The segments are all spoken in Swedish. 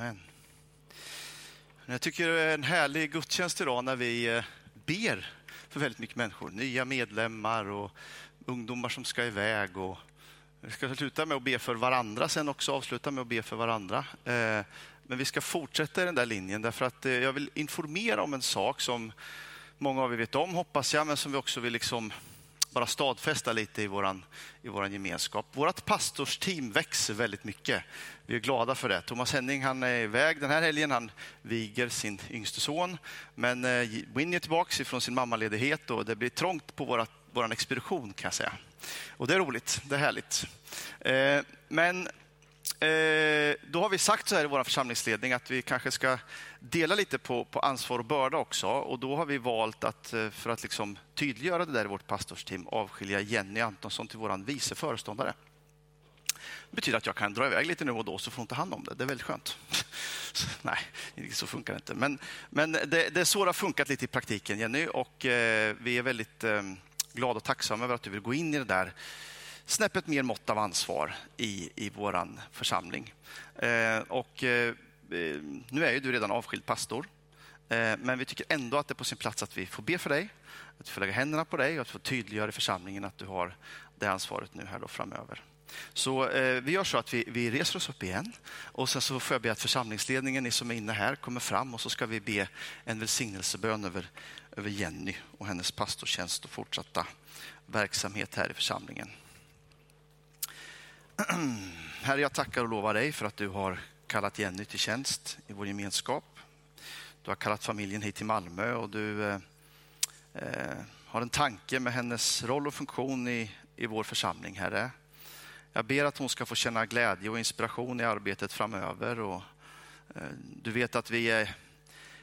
Amen. Jag tycker det är en härlig gudstjänst idag när vi eh, ber för väldigt mycket människor. Nya medlemmar och ungdomar som ska iväg. Och vi ska sluta med att be för varandra sen också, avsluta med att be för varandra. Eh, men vi ska fortsätta i den där linjen därför att eh, jag vill informera om en sak som många av er vet om, hoppas jag, men som vi också vill liksom bara stadfästa lite i vår i våran gemenskap. Vårt pastorsteam växer väldigt mycket. Vi är glada för det. Thomas Henning han är iväg den här helgen. Han viger sin yngste son. Men eh, Winnie är tillbaka från sin mammaledighet och det blir trångt på vår expedition kan jag säga. Och det är roligt, det är härligt. Eh, men Eh, då har vi sagt så här i vår församlingsledning att vi kanske ska dela lite på, på ansvar och börda också. Och då har vi valt att, eh, för att liksom tydliggöra det där i vårt pastorsteam, avskilja Jenny Antonsson till vår vice föreståndare. Det betyder att jag kan dra iväg lite nu och då så får hon ta hand om det. Det är väldigt skönt. Nej, så funkar det inte. Men, men det, det är så det har funkat lite i praktiken, Jenny. Och eh, vi är väldigt eh, glada och tacksamma över att du vill gå in i det där snäppet mer mått av ansvar i, i vår församling. Eh, och, eh, eh, nu är ju du redan avskild pastor, eh, men vi tycker ändå att det är på sin plats att vi får be för dig, att vi får lägga händerna på dig och att vi får tydliggöra i församlingen att du har det ansvaret nu här då framöver. Så eh, vi gör så att vi, vi reser oss upp igen och sen så får jag be att församlingsledningen, ni som är inne här, kommer fram och så ska vi be en välsignelsebön över, över Jenny och hennes pastortjänst och fortsatta verksamhet här i församlingen. Herre, jag tackar och lovar dig för att du har kallat Jenny till tjänst i vår gemenskap. Du har kallat familjen hit till Malmö och du eh, eh, har en tanke med hennes roll och funktion i, i vår församling, Herre. Jag ber att hon ska få känna glädje och inspiration i arbetet framöver. Och, eh, du vet att vi är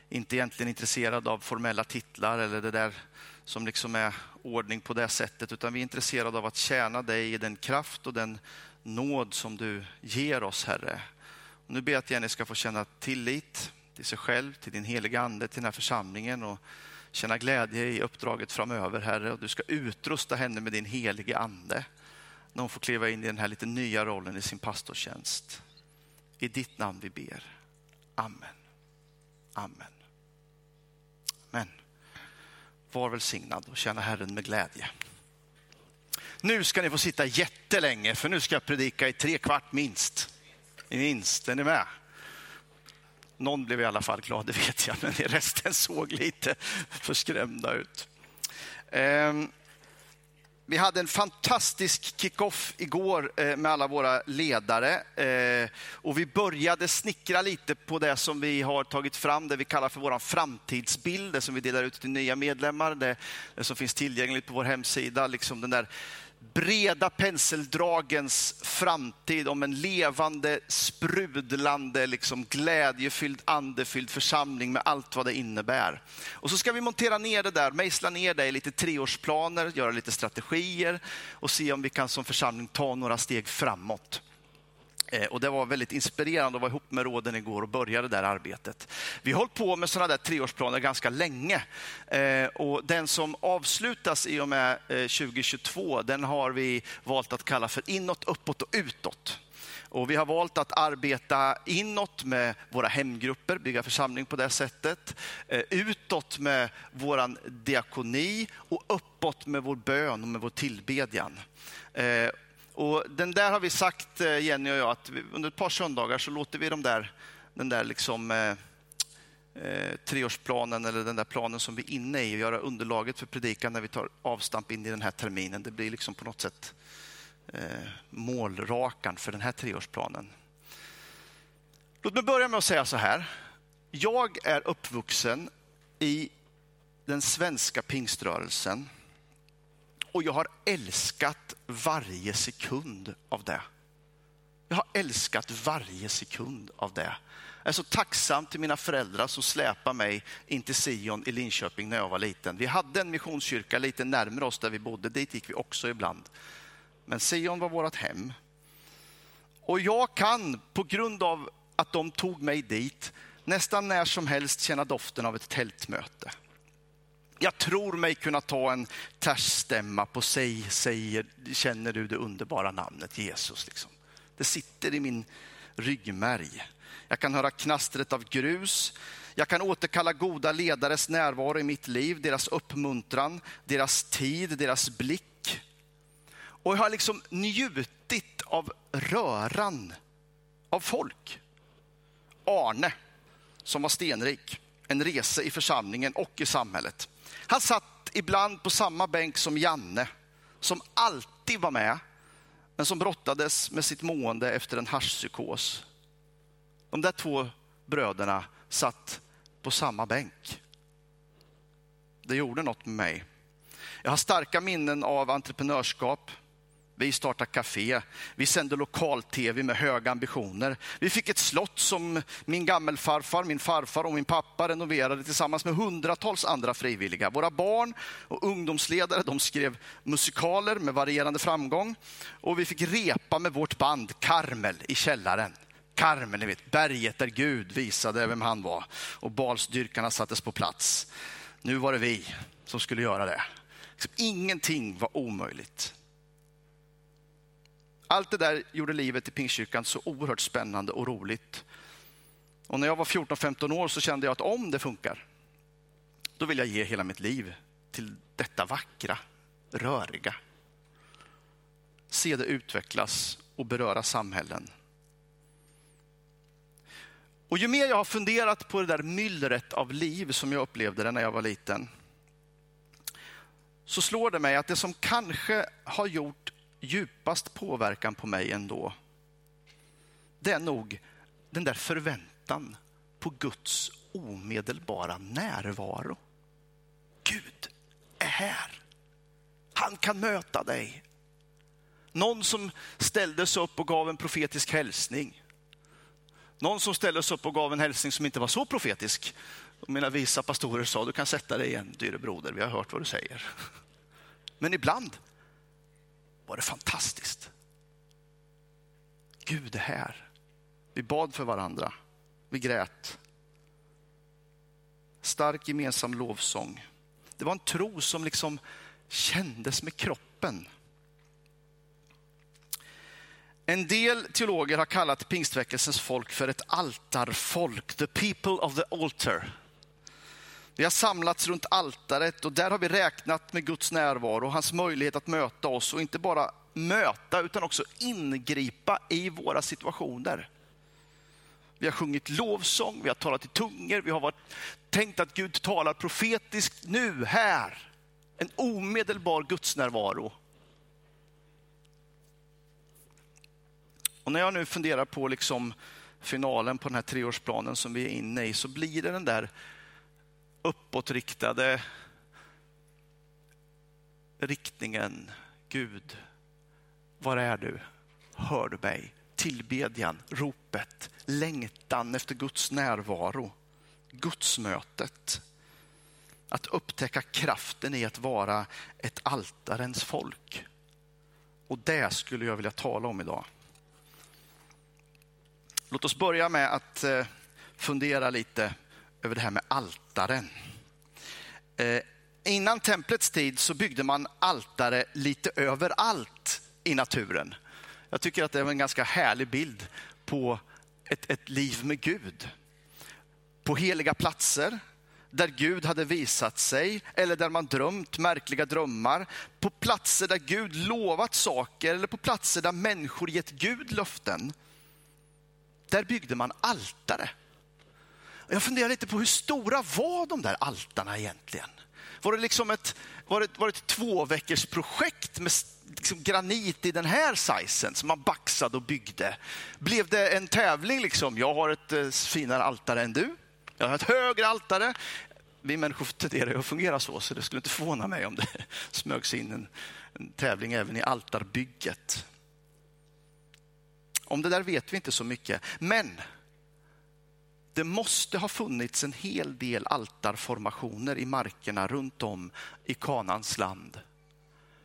inte egentligen intresserade av formella titlar eller det där som liksom är ordning på det sättet, utan vi är intresserade av att tjäna dig i den kraft och den nåd som du ger oss, Herre. Och nu ber jag att Jenny ska få känna tillit till sig själv, till din heliga Ande, till den här församlingen och känna glädje i uppdraget framöver, Herre. Och du ska utrusta henne med din helige Ande när hon får kliva in i den här lite nya rollen i sin pastortjänst. I ditt namn vi ber. Amen. Amen. Amen. Var välsignad och känna Herren med glädje. Nu ska ni få sitta jättelänge för nu ska jag predika i tre kvart minst. Minst, är ni med? Någon blev i alla fall glad, det vet jag, men resten såg lite förskrämda ut. Ehm, vi hade en fantastisk kick-off igår eh, med alla våra ledare. Eh, och vi började snickra lite på det som vi har tagit fram, det vi kallar för vår framtidsbild, det som vi delar ut till nya medlemmar, det, det som finns tillgängligt på vår hemsida. Liksom den där breda penseldragens framtid om en levande, sprudlande, liksom glädjefylld, andefylld församling med allt vad det innebär. Och så ska vi montera ner det där, mejsla ner det i lite treårsplaner, göra lite strategier och se om vi kan som församling ta några steg framåt. Eh, och det var väldigt inspirerande att vara ihop med råden igår och börja det där arbetet. Vi har hållit på med sådana där treårsplaner ganska länge. Eh, och den som avslutas i och med eh, 2022, den har vi valt att kalla för inåt, uppåt och utåt. Och vi har valt att arbeta inåt med våra hemgrupper, bygga församling på det sättet. Utåt med vår diakoni och uppåt med vår bön och med vår tillbedjan. Och den där har vi sagt, eh, Jenny och jag, att under ett par söndagar så låter vi de där, den där liksom, eh, eh, treårsplanen eller den där planen som vi är inne i och göra underlaget för predikan när vi tar avstamp in i den här terminen. Det blir liksom på något sätt eh, målrakan för den här treårsplanen. Låt mig börja med att säga så här. Jag är uppvuxen i den svenska pingströrelsen och jag har älskat varje sekund av det. Jag har älskat varje sekund av det. Jag är så tacksam till mina föräldrar som släpade mig in till Sion i Linköping när jag var liten. Vi hade en missionskyrka lite närmare oss där vi bodde. Dit gick vi också ibland. Men Sion var vårt hem. Och jag kan på grund av att de tog mig dit nästan när som helst känna doften av ett tältmöte. Jag tror mig kunna ta en tersstämma på sig, säger, känner du det underbara namnet Jesus. Liksom. Det sitter i min ryggmärg. Jag kan höra knastret av grus. Jag kan återkalla goda ledares närvaro i mitt liv, deras uppmuntran, deras tid, deras blick. Och jag har liksom njutit av röran av folk. Arne, som var stenrik, en resa i församlingen och i samhället. Han satt ibland på samma bänk som Janne, som alltid var med, men som brottades med sitt mående efter en haschpsykos. De där två bröderna satt på samma bänk. Det gjorde något med mig. Jag har starka minnen av entreprenörskap, vi startade café. Vi sände lokal-tv med höga ambitioner. Vi fick ett slott som min gammelfarfar, min farfar och min pappa renoverade tillsammans med hundratals andra frivilliga. Våra barn och ungdomsledare de skrev musikaler med varierande framgång. Och vi fick repa med vårt band Karmel i källaren. Karmel, ni vet, berget där Gud visade vem han var. Och balsdyrkarna sattes på plats. Nu var det vi som skulle göra det. Ingenting var omöjligt. Allt det där gjorde livet i Pingstkyrkan så oerhört spännande och roligt. Och när jag var 14-15 år så kände jag att om det funkar, då vill jag ge hela mitt liv till detta vackra, röriga. Se det utvecklas och beröra samhällen. Och ju mer jag har funderat på det där myllret av liv som jag upplevde det när jag var liten, så slår det mig att det som kanske har gjort djupast påverkan på mig ändå, det är nog den där förväntan på Guds omedelbara närvaro. Gud är här. Han kan möta dig. Någon som ställde sig upp och gav en profetisk hälsning. Någon som ställde sig upp och gav en hälsning som inte var så profetisk. Och mina visa pastorer sa, du kan sätta dig igen, dyre broder, vi har hört vad du säger. Men ibland var det fantastiskt. Gud är här. Vi bad för varandra. Vi grät. Stark gemensam lovsång. Det var en tro som liksom kändes med kroppen. En del teologer har kallat pingstväckelsens folk för ett altarfolk, the people of the altar. Vi har samlats runt altaret och där har vi räknat med Guds närvaro och hans möjlighet att möta oss och inte bara möta utan också ingripa i våra situationer. Vi har sjungit lovsång, vi har talat i tungor, vi har varit, tänkt att Gud talar profetiskt nu, här. En omedelbar gudsnärvaro. Och när jag nu funderar på liksom finalen på den här treårsplanen som vi är inne i så blir det den där uppåtriktade riktningen. Gud, var är du? Hör du mig? Tillbedjan, ropet, längtan efter Guds närvaro, gudsmötet. Att upptäcka kraften i att vara ett altarens folk. Och det skulle jag vilja tala om idag. Låt oss börja med att eh, fundera lite över det här med altaren. Eh, innan templets tid så byggde man altare lite överallt i naturen. Jag tycker att det är en ganska härlig bild på ett, ett liv med Gud. På heliga platser, där Gud hade visat sig eller där man drömt märkliga drömmar. På platser där Gud lovat saker eller på platser där människor gett Gud löften. Där byggde man altare. Jag funderar lite på hur stora var de där altarna egentligen? Var det liksom ett, var det, var det ett två veckors projekt med liksom granit i den här sizen som man baxade och byggde? Blev det en tävling liksom? Jag har ett eh, finare altare än du. Jag har ett högre altare. Vi människor tenderar att fungera så, så det skulle inte förvåna mig om det smögs in en, en tävling även i altarbygget. Om det där vet vi inte så mycket, men det måste ha funnits en hel del altarformationer i markerna runt om i Kanans land.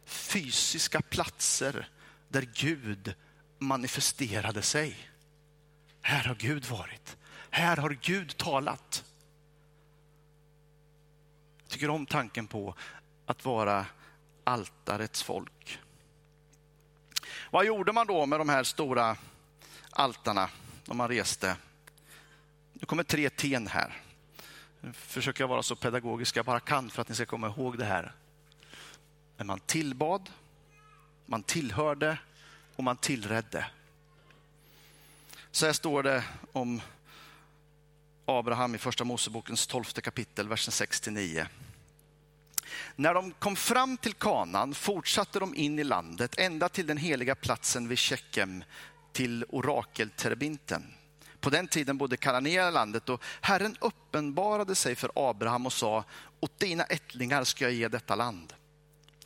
Fysiska platser där Gud manifesterade sig. Här har Gud varit. Här har Gud talat. Jag tycker om tanken på att vara altarets folk. Vad gjorde man då med de här stora altarna? när man reste. Nu kommer tre ten här. Nu försöker jag vara så pedagogisk jag bara kan för att ni ska komma ihåg det här. Men man tillbad, man tillhörde och man tillredde. Så här står det om Abraham i Första Mosebokens tolfte kapitel, versen 6-9. När de kom fram till kanan fortsatte de in i landet ända till den heliga platsen vid Shekem, till orakelterbinten. På den tiden bodde kananéer i landet och Herren uppenbarade sig för Abraham och sa, åt dina ättlingar ska jag ge detta land.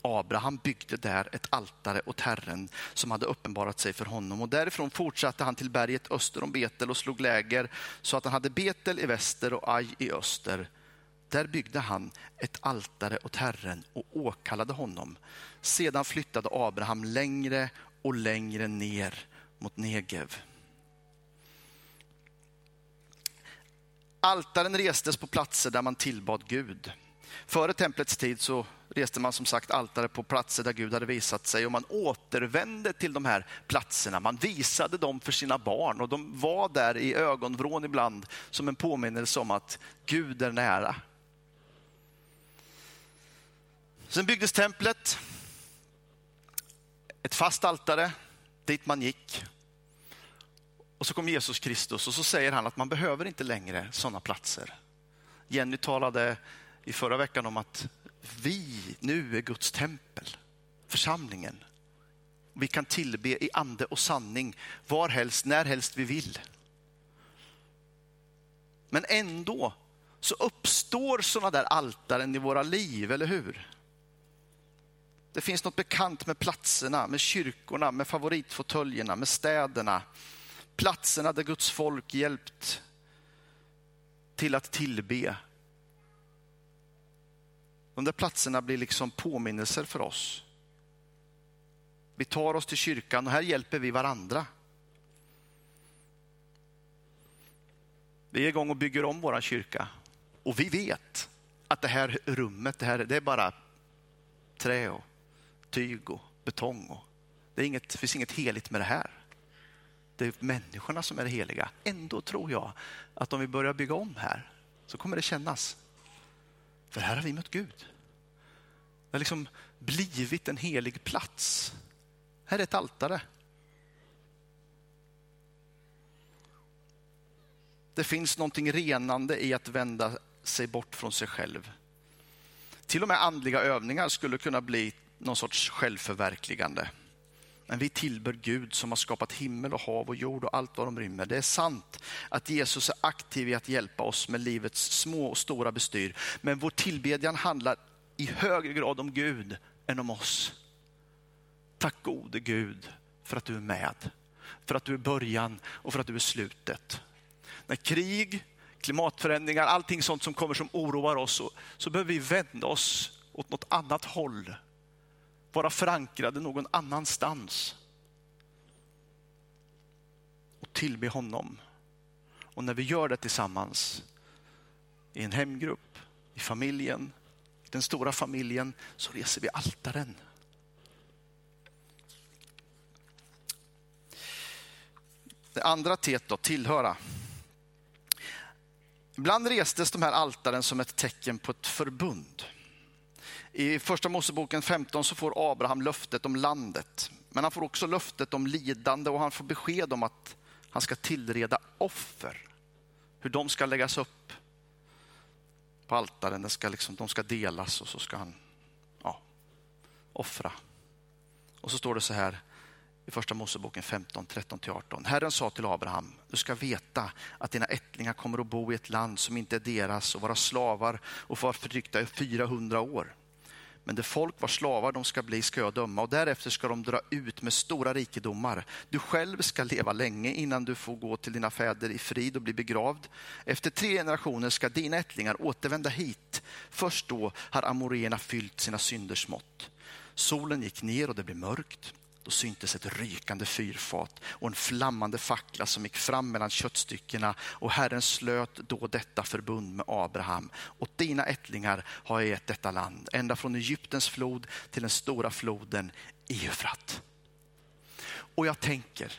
Abraham byggde där ett altare åt Herren som hade uppenbarat sig för honom och därifrån fortsatte han till berget öster om Betel och slog läger så att han hade Betel i väster och Aj i öster. Där byggde han ett altare åt Herren och åkallade honom. Sedan flyttade Abraham längre och längre ner mot Negev. Altaren restes på platser där man tillbad Gud. Före templets tid så reste man som sagt altare på platser där Gud hade visat sig och man återvände till de här platserna. Man visade dem för sina barn och de var där i ögonvrån ibland som en påminnelse om att Gud är nära. Sen byggdes templet, ett fast altare dit man gick. Och så kom Jesus Kristus och så säger han att man behöver inte längre sådana platser. Jenny talade i förra veckan om att vi nu är Guds tempel, församlingen. Vi kan tillbe i ande och sanning varhelst, närhelst vi vill. Men ändå så uppstår sådana där altaren i våra liv, eller hur? Det finns något bekant med platserna, med kyrkorna, med favoritfåtöljerna, med städerna. Platserna där Guds folk hjälpt till att tillbe de där platserna blir liksom påminnelser för oss. Vi tar oss till kyrkan och här hjälper vi varandra. Vi är igång och bygger om vår kyrka och vi vet att det här rummet, det, här, det är bara trä och tyg och betong. Och det, är inget, det finns inget heligt med det här. Det är människorna som är det heliga. Ändå tror jag att om vi börjar bygga om här så kommer det kännas för här har vi mött Gud. Det har liksom blivit en helig plats. Här är ett altare. Det finns någonting renande i att vända sig bort från sig själv. Till och med andliga övningar skulle kunna bli någon sorts självförverkligande. Men vi tillber Gud som har skapat himmel och hav och jord och allt vad de rymmer. Det är sant att Jesus är aktiv i att hjälpa oss med livets små och stora bestyr. Men vår tillbedjan handlar i högre grad om Gud än om oss. Tack gode Gud för att du är med. För att du är början och för att du är slutet. När krig, klimatförändringar, allting sånt som kommer som oroar oss, så, så behöver vi vända oss åt något annat håll vara förankrade någon annanstans. Och tillbe honom. Och när vi gör det tillsammans, i en hemgrupp, i familjen, i den stora familjen, så reser vi altaren. Det andra teet då, tillhöra. Ibland restes de här altaren som ett tecken på ett förbund. I första Moseboken 15 så får Abraham löftet om landet. Men han får också löftet om lidande och han får besked om att han ska tillreda offer. Hur de ska läggas upp på altaren. De ska, liksom, de ska delas och så ska han ja, offra. Och så står det så här i första Moseboken 15, 13-18. Herren sa till Abraham, du ska veta att dina ättlingar kommer att bo i ett land som inte är deras och vara slavar och få vara förtryckta i 400 år. Men det folk var slavar de ska bli ska jag döma och därefter ska de dra ut med stora rikedomar. Du själv ska leva länge innan du får gå till dina fäder i frid och bli begravd. Efter tre generationer ska dina ättlingar återvända hit. Först då har amoréerna fyllt sina synders mått. Solen gick ner och det blev mörkt. Då syntes ett rykande fyrfat och en flammande fackla som gick fram mellan köttstyckena och Herren slöt då detta förbund med Abraham. Och dina ättlingar har jag gett detta land, ända från Egyptens flod till den stora floden Eufrat. Och jag tänker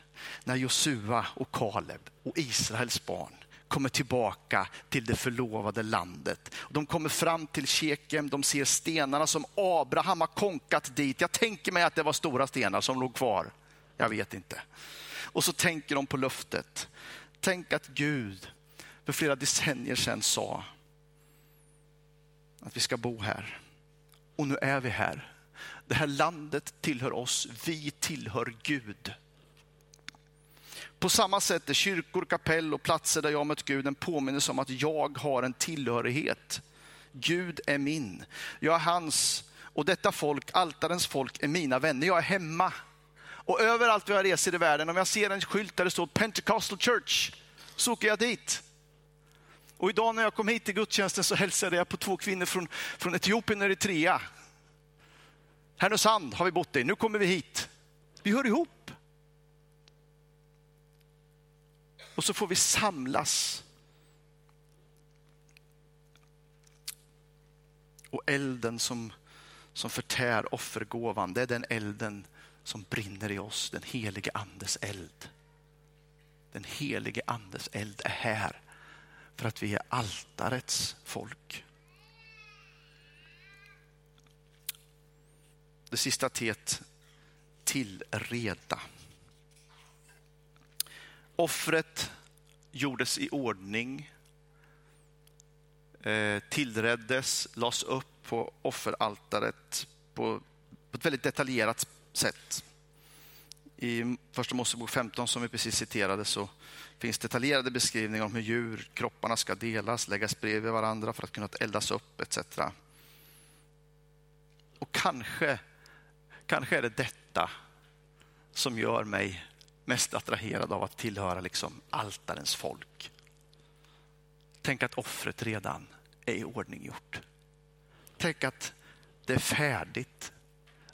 när Josua och Kaleb och Israels barn kommer tillbaka till det förlovade landet. De kommer fram till Shekem, de ser stenarna som Abraham har konkat dit. Jag tänker mig att det var stora stenar som låg kvar. Jag vet inte. Och så tänker de på löftet. Tänk att Gud för flera decennier sedan sa att vi ska bo här. Och nu är vi här. Det här landet tillhör oss, vi tillhör Gud. På samma sätt är kyrkor, kapell och platser där jag mött Gud en påminnelse om att jag har en tillhörighet. Gud är min. Jag är hans och detta folk, altarens folk, är mina vänner. Jag är hemma. Och överallt jag reser i världen, om jag ser en skylt där det står Pentecostal Church, så åker jag dit. Och idag när jag kom hit till gudstjänsten så hälsade jag på två kvinnor från, från Etiopien och Eritrea. Härnösand har vi bott i, nu kommer vi hit. Vi hör ihop. Och så får vi samlas. Och elden som, som förtär offergåvan, det är den elden som brinner i oss, den helige andes eld. Den helige andes eld är här för att vi är altarets folk. Det sista teet, tillreda. Offret gjordes i ordning, eh, tillreddes, lades upp på offeraltaret på ett väldigt detaljerat sätt. I Första Mosebok 15 som vi precis citerade så finns detaljerade beskrivningar om hur djur, kropparna, ska delas, läggas bredvid varandra för att kunna eldas upp etc. Och kanske, kanske är det detta som gör mig mest attraherad av att tillhöra liksom altarens folk. Tänk att offret redan är i ordning gjort. Tänk att det är färdigt.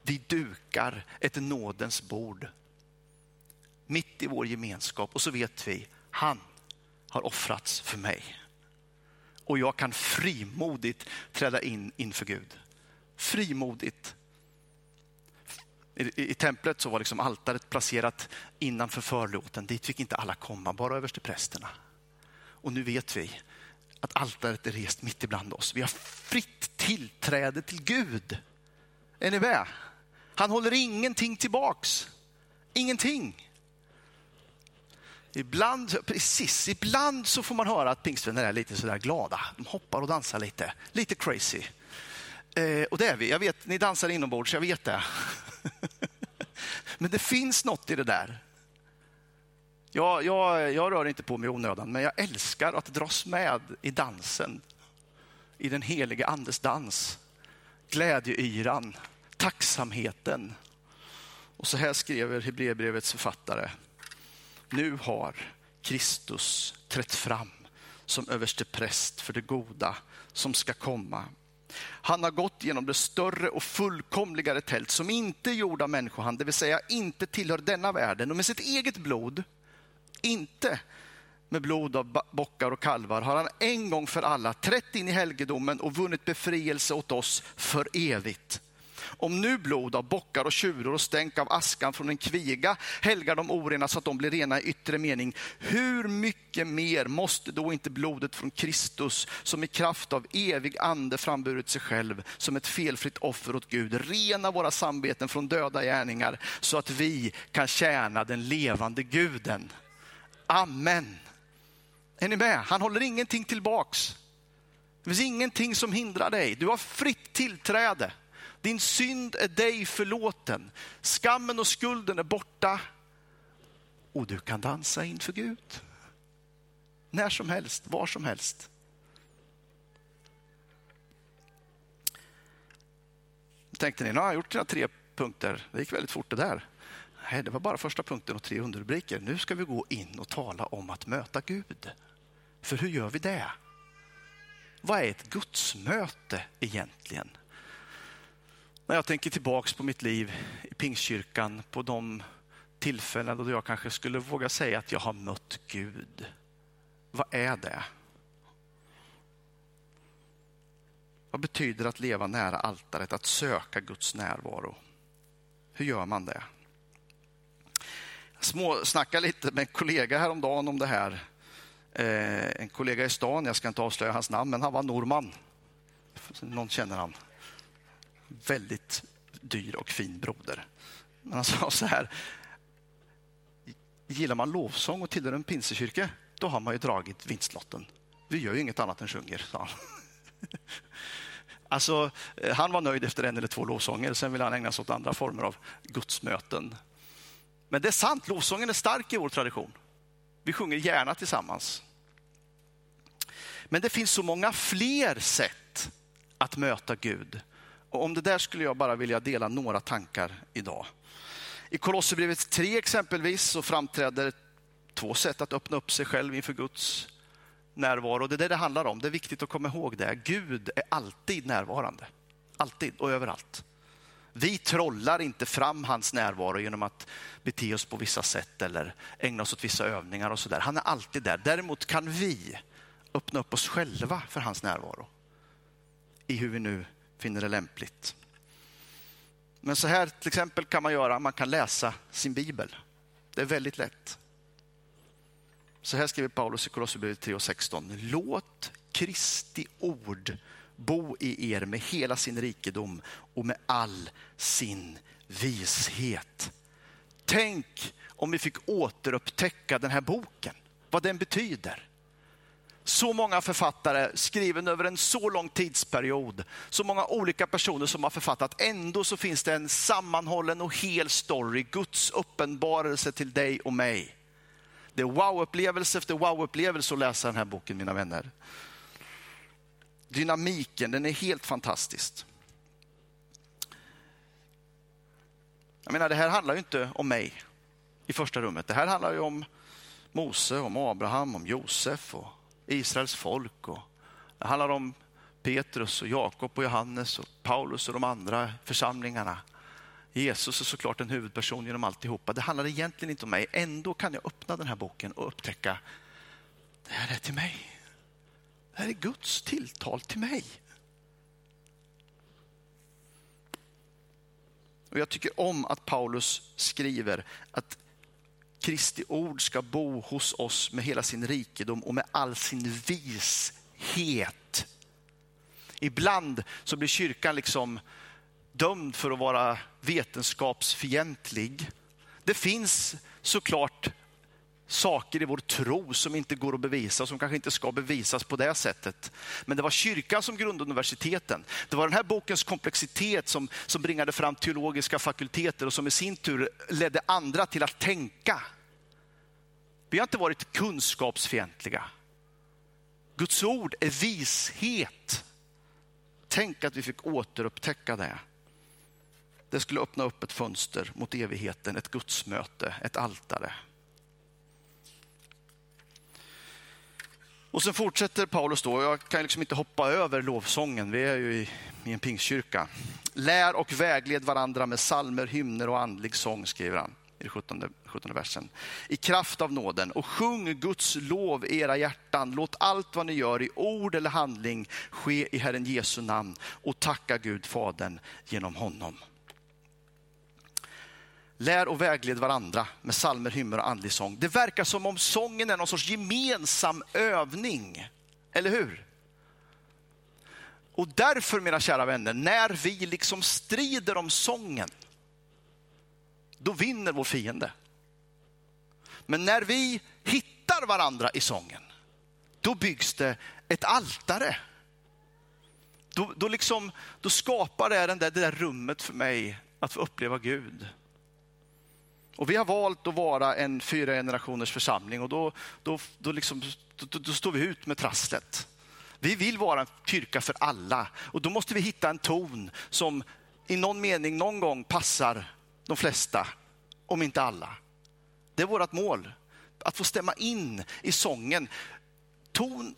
Vi dukar ett nådens bord mitt i vår gemenskap och så vet vi, han har offrats för mig. Och jag kan frimodigt träda in inför Gud. Frimodigt. I, i templet så var liksom altaret placerat innanför förlåten. Dit fick inte alla komma, bara översteprästerna. Och nu vet vi att altaret är rest mitt ibland oss. Vi har fritt tillträde till Gud. Är ni med? Han håller ingenting tillbaks. Ingenting. Ibland, precis, ibland så får man höra att pingstvänner är lite sådär glada. De hoppar och dansar lite, lite crazy. Eh, och det är vi. Jag vet, ni dansar inombords, jag vet det. men det finns något i det där. Jag, jag, jag rör inte på mig i onödan, men jag älskar att dras med i dansen. I den helige andes dans. Glädjeyran, tacksamheten. Och så här skriver Hebreerbrevets författare. Nu har Kristus trätt fram som överste präst för det goda som ska komma. Han har gått genom det större och fullkomligare tält som inte är gjord av människohand, det vill säga inte tillhör denna världen och med sitt eget blod, inte med blod av bockar och kalvar har han en gång för alla trätt in i helgedomen och vunnit befrielse åt oss för evigt. Om nu blod av bockar och tjuror och stänk av askan från en kviga helgar de orena så att de blir rena i yttre mening. Hur mycket mer måste då inte blodet från Kristus som i kraft av evig ande framburit sig själv som ett felfritt offer åt Gud rena våra samveten från döda gärningar så att vi kan tjäna den levande guden. Amen. Är ni med? Han håller ingenting tillbaks. Det finns ingenting som hindrar dig. Du har fritt tillträde. Din synd är dig förlåten. Skammen och skulden är borta. Och du kan dansa inför Gud. När som helst, var som helst. Tänkte ni, nu har jag gjort dina tre punkter. Det gick väldigt fort det där. Nej, det var bara första punkten och tre underrubriker. Nu ska vi gå in och tala om att möta Gud. För hur gör vi det? Vad är ett gudsmöte egentligen? När jag tänker tillbaks på mitt liv i Pingstkyrkan, på de tillfällen då jag kanske skulle våga säga att jag har mött Gud. Vad är det? Vad betyder att leva nära altaret, att söka Guds närvaro? Hur gör man det? Jag snackade lite med en kollega häromdagen om det här. Eh, en kollega i stan, jag ska inte avslöja hans namn, men han var norman. Någon känner han. Väldigt dyr och fin broder. Men han sa så här, gillar man lovsång och tillhör en pinsekyrka, då har man ju dragit vinstlotten. Vi gör ju inget annat än sjunger, sa han. Alltså, eh, han var nöjd efter en eller två lovsånger, sen ville han ägna sig åt andra former av gudsmöten. Men det är sant, lovsången är stark i vår tradition. Vi sjunger gärna tillsammans. Men det finns så många fler sätt att möta Gud. Och om det där skulle jag bara vilja dela några tankar idag. I Kolosserbrevet 3 exempelvis så framträder två sätt att öppna upp sig själv inför Guds närvaro. Det är det det handlar om. Det är viktigt att komma ihåg det. Gud är alltid närvarande. Alltid och överallt. Vi trollar inte fram hans närvaro genom att bete oss på vissa sätt eller ägna oss åt vissa övningar och så där. Han är alltid där. Däremot kan vi öppna upp oss själva för hans närvaro i hur vi nu finner det lämpligt. Men så här till exempel kan man göra, man kan läsa sin bibel. Det är väldigt lätt. Så här skriver Paulus i Kolosserbrevet 3 och 16. Låt Kristi ord bo i er med hela sin rikedom och med all sin vishet. Tänk om vi fick återupptäcka den här boken, vad den betyder. Så många författare skriven över en så lång tidsperiod, så många olika personer som har författat. Ändå så finns det en sammanhållen och hel story, Guds uppenbarelse till dig och mig. Det är wow-upplevelse efter wow-upplevelse att läsa den här boken, mina vänner. Dynamiken, den är helt fantastisk. Jag menar, det här handlar ju inte om mig i första rummet. Det här handlar ju om Mose, om Abraham, om Josef och Israels folk. Och det handlar om Petrus, och Jakob och Johannes och Paulus och de andra församlingarna. Jesus är såklart en huvudperson genom alltihopa. Det handlar egentligen inte om mig. Ändå kan jag öppna den här boken och upptäcka, det här är till mig. Det här är Guds tilltal till mig. Och Jag tycker om att Paulus skriver att Kristi ord ska bo hos oss med hela sin rikedom och med all sin vishet. Ibland så blir kyrkan liksom dömd för att vara vetenskapsfientlig. Det finns såklart saker i vår tro som inte går att bevisa, som kanske inte ska bevisas på det sättet. Men det var kyrkan som grundade universiteten. Det var den här bokens komplexitet som, som bringade fram teologiska fakulteter och som i sin tur ledde andra till att tänka. Vi har inte varit kunskapsfientliga. Guds ord är vishet. Tänk att vi fick återupptäcka det. Det skulle öppna upp ett fönster mot evigheten, ett gudsmöte, ett altare. Och sen fortsätter Paulus då, jag kan liksom inte hoppa över lovsången, vi är ju i, i en pingstkyrka. Lär och vägled varandra med salmer, hymner och andlig sång, skriver han i 17, 17 versen. I kraft av nåden och sjung Guds lov i era hjärtan. Låt allt vad ni gör i ord eller handling ske i Herren Jesu namn och tacka Gud Fadern genom honom. Lär och vägled varandra med salmer, hymner och andlig sång. Det verkar som om sången är någon sorts gemensam övning, eller hur? Och därför, mina kära vänner, när vi liksom strider om sången, då vinner vår fiende. Men när vi hittar varandra i sången, då byggs det ett altare. Då, då, liksom, då skapar det, den där, det där rummet för mig att få uppleva Gud. Och vi har valt att vara en fyra generationers församling och då, då, då, liksom, då, då står vi ut med trasslet. Vi vill vara en kyrka för alla och då måste vi hitta en ton som i någon mening någon gång passar de flesta, om inte alla. Det är vårt mål, att få stämma in i sången. Ton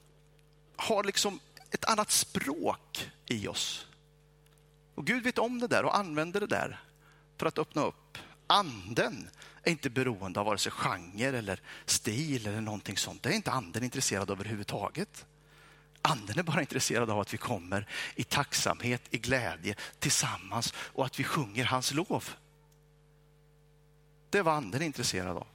har liksom ett annat språk i oss. Och Gud vet om det där och använder det där för att öppna upp anden är inte beroende av vare sig genre eller stil eller någonting sånt. Det är inte anden intresserad av överhuvudtaget. Anden är bara intresserad av att vi kommer i tacksamhet, i glädje tillsammans och att vi sjunger hans lov. Det är vad anden är intresserad av.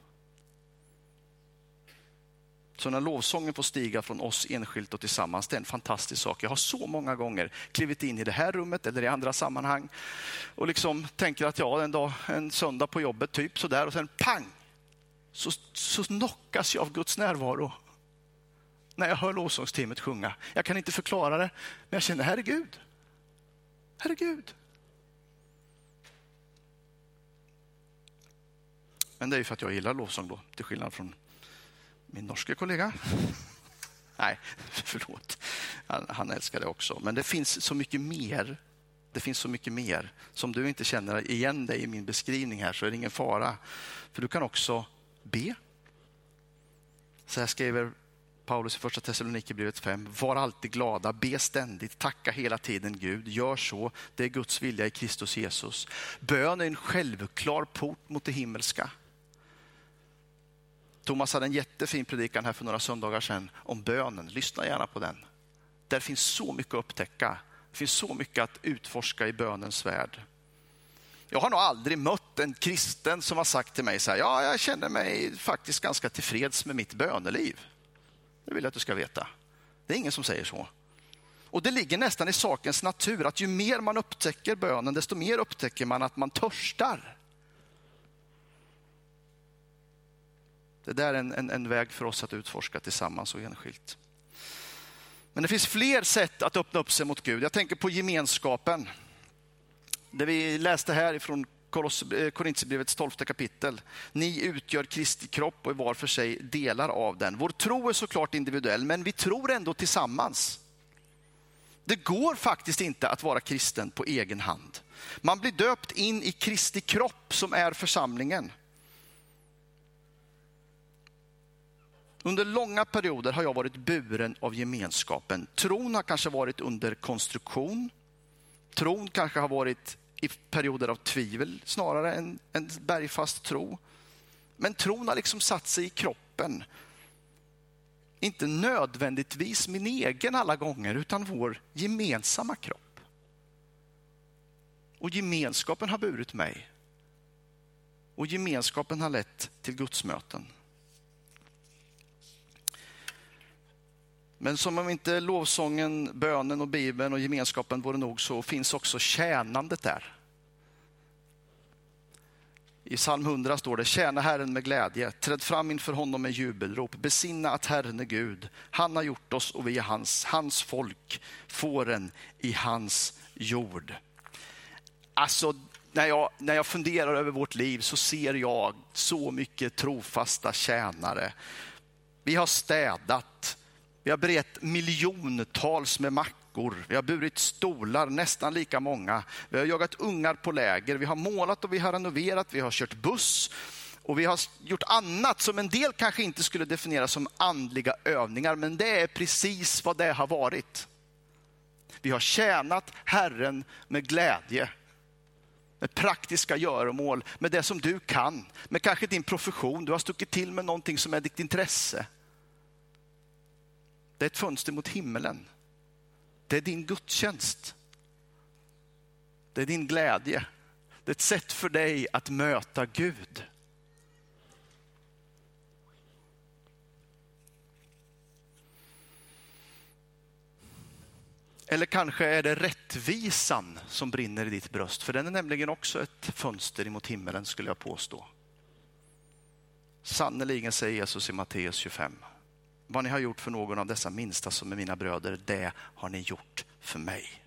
Så när lovsången får stiga från oss enskilt och tillsammans, det är en fantastisk sak. Jag har så många gånger klivit in i det här rummet eller i andra sammanhang och liksom tänker att ja, en, dag, en söndag på jobbet, typ sådär och sen pang, så, så knockas jag av Guds närvaro när jag hör lovsångsteamet sjunga. Jag kan inte förklara det, men jag känner herregud. Herregud. Men det är ju för att jag gillar lovsång då, till skillnad från min norske kollega. Nej, förlåt. Han, han älskar det också. Men det finns så mycket mer. Det finns så mycket mer. Som du inte känner igen dig i min beskrivning här så är det ingen fara. För du kan också be. Så här skriver Paulus i första Thessalonikerbrevet 5. Var alltid glada, be ständigt, tacka hela tiden Gud. Gör så, det är Guds vilja i Kristus Jesus. Bön är en självklar port mot det himmelska. Thomas hade en jättefin predikan här för några söndagar sedan om bönen. Lyssna gärna på den. Där finns så mycket att upptäcka. Det finns så mycket att utforska i bönens värld. Jag har nog aldrig mött en kristen som har sagt till mig så här, ja, jag känner mig faktiskt ganska tillfreds med mitt böneliv. Det vill jag att du ska veta. Det är ingen som säger så. Och det ligger nästan i sakens natur att ju mer man upptäcker bönen, desto mer upptäcker man att man törstar. Det där är en, en, en väg för oss att utforska tillsammans och enskilt. Men det finns fler sätt att öppna upp sig mot Gud. Jag tänker på gemenskapen. Det vi läste här ifrån eh, Korintierbrevets tolfte kapitel. Ni utgör Kristi kropp och är var för sig delar av den. Vår tro är såklart individuell, men vi tror ändå tillsammans. Det går faktiskt inte att vara kristen på egen hand. Man blir döpt in i Kristi kropp som är församlingen. Under långa perioder har jag varit buren av gemenskapen. Tron har kanske varit under konstruktion. Tron kanske har varit i perioder av tvivel snarare än en bergfast tro. Men tron har liksom satt sig i kroppen. Inte nödvändigtvis min egen alla gånger, utan vår gemensamma kropp. Och gemenskapen har burit mig. Och gemenskapen har lett till gudsmöten. Men som om inte lovsången, bönen och Bibeln och gemenskapen vore nog så finns också tjänandet där. I psalm 100 står det, tjäna Herren med glädje, träd fram inför honom med jubelrop, besinna att Herren är Gud. Han har gjort oss och vi är hans, hans folk, fåren i hans jord. Alltså, när jag, när jag funderar över vårt liv så ser jag så mycket trofasta tjänare. Vi har städat, vi har berett miljontals med mackor. Vi har burit stolar, nästan lika många. Vi har jagat ungar på läger. Vi har målat och vi har renoverat. Vi har kört buss. Och vi har gjort annat som en del kanske inte skulle definiera som andliga övningar, men det är precis vad det har varit. Vi har tjänat Herren med glädje, med praktiska göromål, med det som du kan, med kanske din profession. Du har stuckit till med någonting som är ditt intresse. Det är ett fönster mot himmelen. Det är din gudstjänst. Det är din glädje. Det är ett sätt för dig att möta Gud. Eller kanske är det rättvisan som brinner i ditt bröst, för den är nämligen också ett fönster mot himmelen skulle jag påstå. Sannerligen säger Jesus i Matteus 25. Vad ni har gjort för någon av dessa minsta som är mina bröder, det har ni gjort för mig.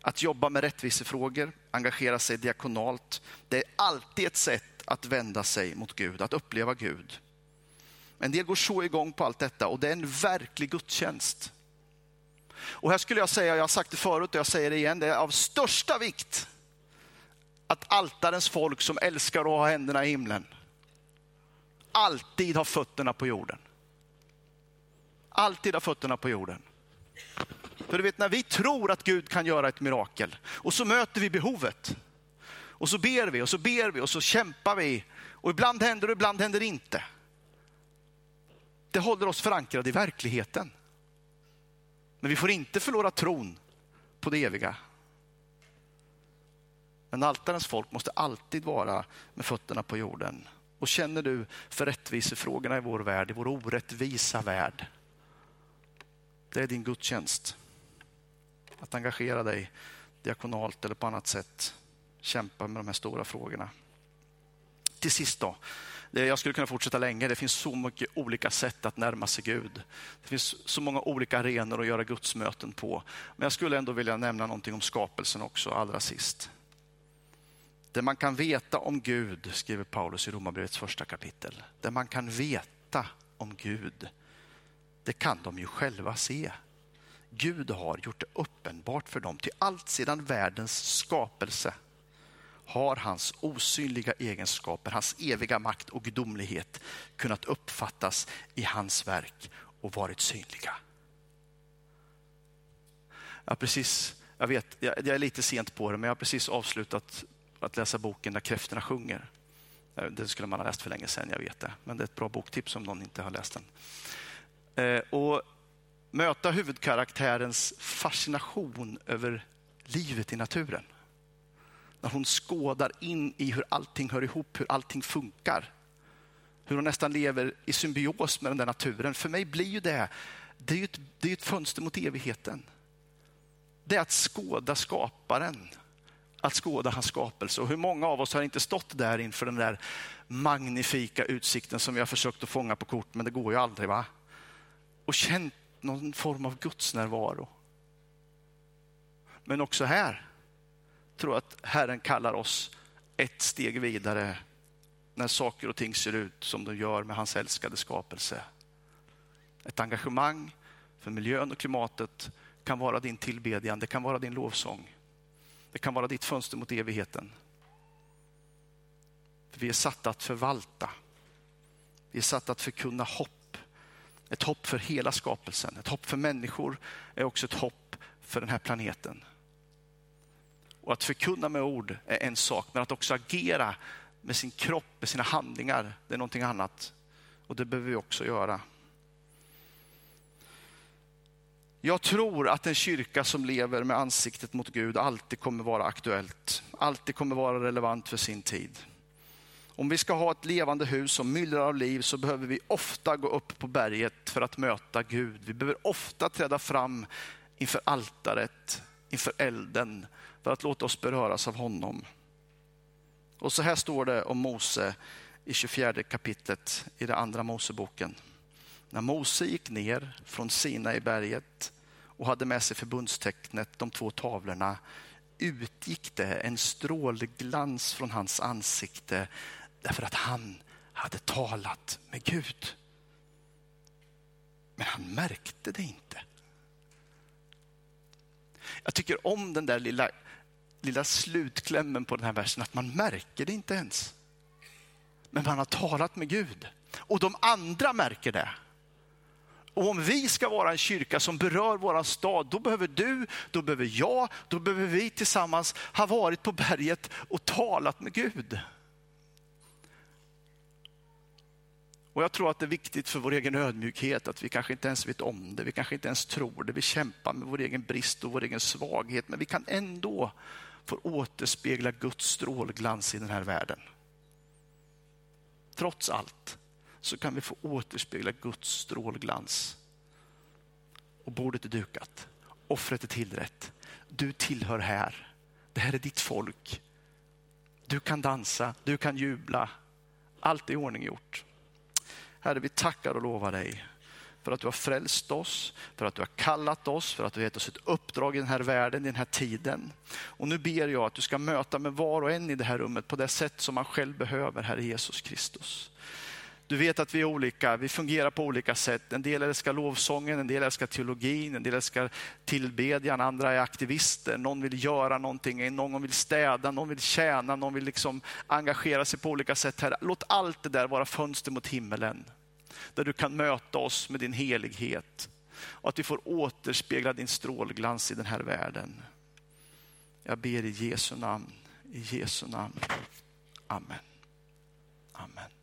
Att jobba med rättvisefrågor, engagera sig diakonalt, det är alltid ett sätt att vända sig mot Gud, att uppleva Gud. En del går så igång på allt detta och det är en verklig gudstjänst. Och här skulle jag säga, jag har sagt det förut och jag säger det igen, det är av största vikt att altarens folk som älskar att ha händerna i himlen alltid har fötterna på jorden alltid ha fötterna på jorden. För du vet när vi tror att Gud kan göra ett mirakel och så möter vi behovet. Och så ber vi och så ber vi och så kämpar vi. Och ibland händer det, ibland händer det inte. Det håller oss förankrade i verkligheten. Men vi får inte förlora tron på det eviga. Men altarens folk måste alltid vara med fötterna på jorden. Och känner du för rättvisefrågorna i vår värld, i vår orättvisa värld. Det är din gudstjänst. Att engagera dig diakonalt eller på annat sätt. Kämpa med de här stora frågorna. Till sist då. Jag skulle kunna fortsätta länge. Det finns så mycket olika sätt att närma sig Gud. Det finns så många olika arenor att göra gudsmöten på. Men jag skulle ändå vilja nämna någonting om skapelsen också allra sist. Det man kan veta om Gud, skriver Paulus i Romarbrevets första kapitel. Det man kan veta om Gud, det kan de ju själva se. Gud har gjort det uppenbart för dem. Till allt sedan världens skapelse har hans osynliga egenskaper, hans eviga makt och gudomlighet kunnat uppfattas i hans verk och varit synliga. Jag, precis, jag vet, jag är lite sent på det, men jag har precis avslutat att läsa boken När kräftorna sjunger. Eh, den skulle man ha läst för länge sedan, jag vet det. Men det är ett bra boktips om någon inte har läst den. Eh, och möta huvudkaraktärens fascination över livet i naturen. När hon skådar in i hur allting hör ihop, hur allting funkar. Hur hon nästan lever i symbios med den där naturen. För mig blir ju det, det är ett, det är ett fönster mot evigheten. Det är att skåda skaparen att skåda hans skapelse. Och hur många av oss har inte stått där inför den där magnifika utsikten som vi har försökt att fånga på kort, men det går ju aldrig. va? Och känt någon form av gudsnärvaro. Men också här tror jag att Herren kallar oss ett steg vidare när saker och ting ser ut som de gör med hans älskade skapelse. Ett engagemang för miljön och klimatet kan vara din tillbedjan, det kan vara din lovsång. Det kan vara ditt fönster mot evigheten. För vi är satta att förvalta. Vi är satta att förkunna hopp. Ett hopp för hela skapelsen. Ett hopp för människor är också ett hopp för den här planeten. Och att förkunna med ord är en sak, men att också agera med sin kropp, med sina handlingar, det är någonting annat. Och det behöver vi också göra. Jag tror att en kyrka som lever med ansiktet mot Gud alltid kommer vara aktuellt, alltid kommer vara relevant för sin tid. Om vi ska ha ett levande hus som myllrar av liv så behöver vi ofta gå upp på berget för att möta Gud. Vi behöver ofta träda fram inför altaret, inför elden för att låta oss beröras av honom. Och så här står det om Mose i 24 kapitlet i den andra Moseboken. När Mose gick ner från Sina i berget och hade med sig förbundstecknet, de två tavlorna, utgick det en strålglans från hans ansikte därför att han hade talat med Gud. Men han märkte det inte. Jag tycker om den där lilla, lilla slutklämmen på den här versen, att man märker det inte ens. Men man har talat med Gud och de andra märker det. Och om vi ska vara en kyrka som berör vår stad, då behöver du, då behöver jag, då behöver vi tillsammans ha varit på berget och talat med Gud. Och jag tror att det är viktigt för vår egen ödmjukhet att vi kanske inte ens vet om det, vi kanske inte ens tror det, vi kämpar med vår egen brist och vår egen svaghet, men vi kan ändå få återspegla Guds strålglans i den här världen. Trots allt så kan vi få återspegla Guds strålglans. Och bordet är dukat. Offret är tillrätt. Du tillhör här. Det här är ditt folk. Du kan dansa, du kan jubla. Allt är i ordning gjort. Herre, vi tackar och lovar dig för att du har frälst oss, för att du har kallat oss, för att du har gett oss ett uppdrag i den här världen, i den här tiden. Och nu ber jag att du ska möta med var och en i det här rummet på det sätt som man själv behöver, Herre Jesus Kristus. Du vet att vi är olika, vi fungerar på olika sätt. En del älskar lovsången, en del älskar teologin, en del älskar tillbedjan, andra är aktivister. Någon vill göra någonting, någon vill städa, någon vill tjäna, någon vill liksom engagera sig på olika sätt. Låt allt det där vara fönster mot himmelen. Där du kan möta oss med din helighet och att vi får återspegla din strålglans i den här världen. Jag ber i Jesu namn, i Jesu namn. Amen. Amen.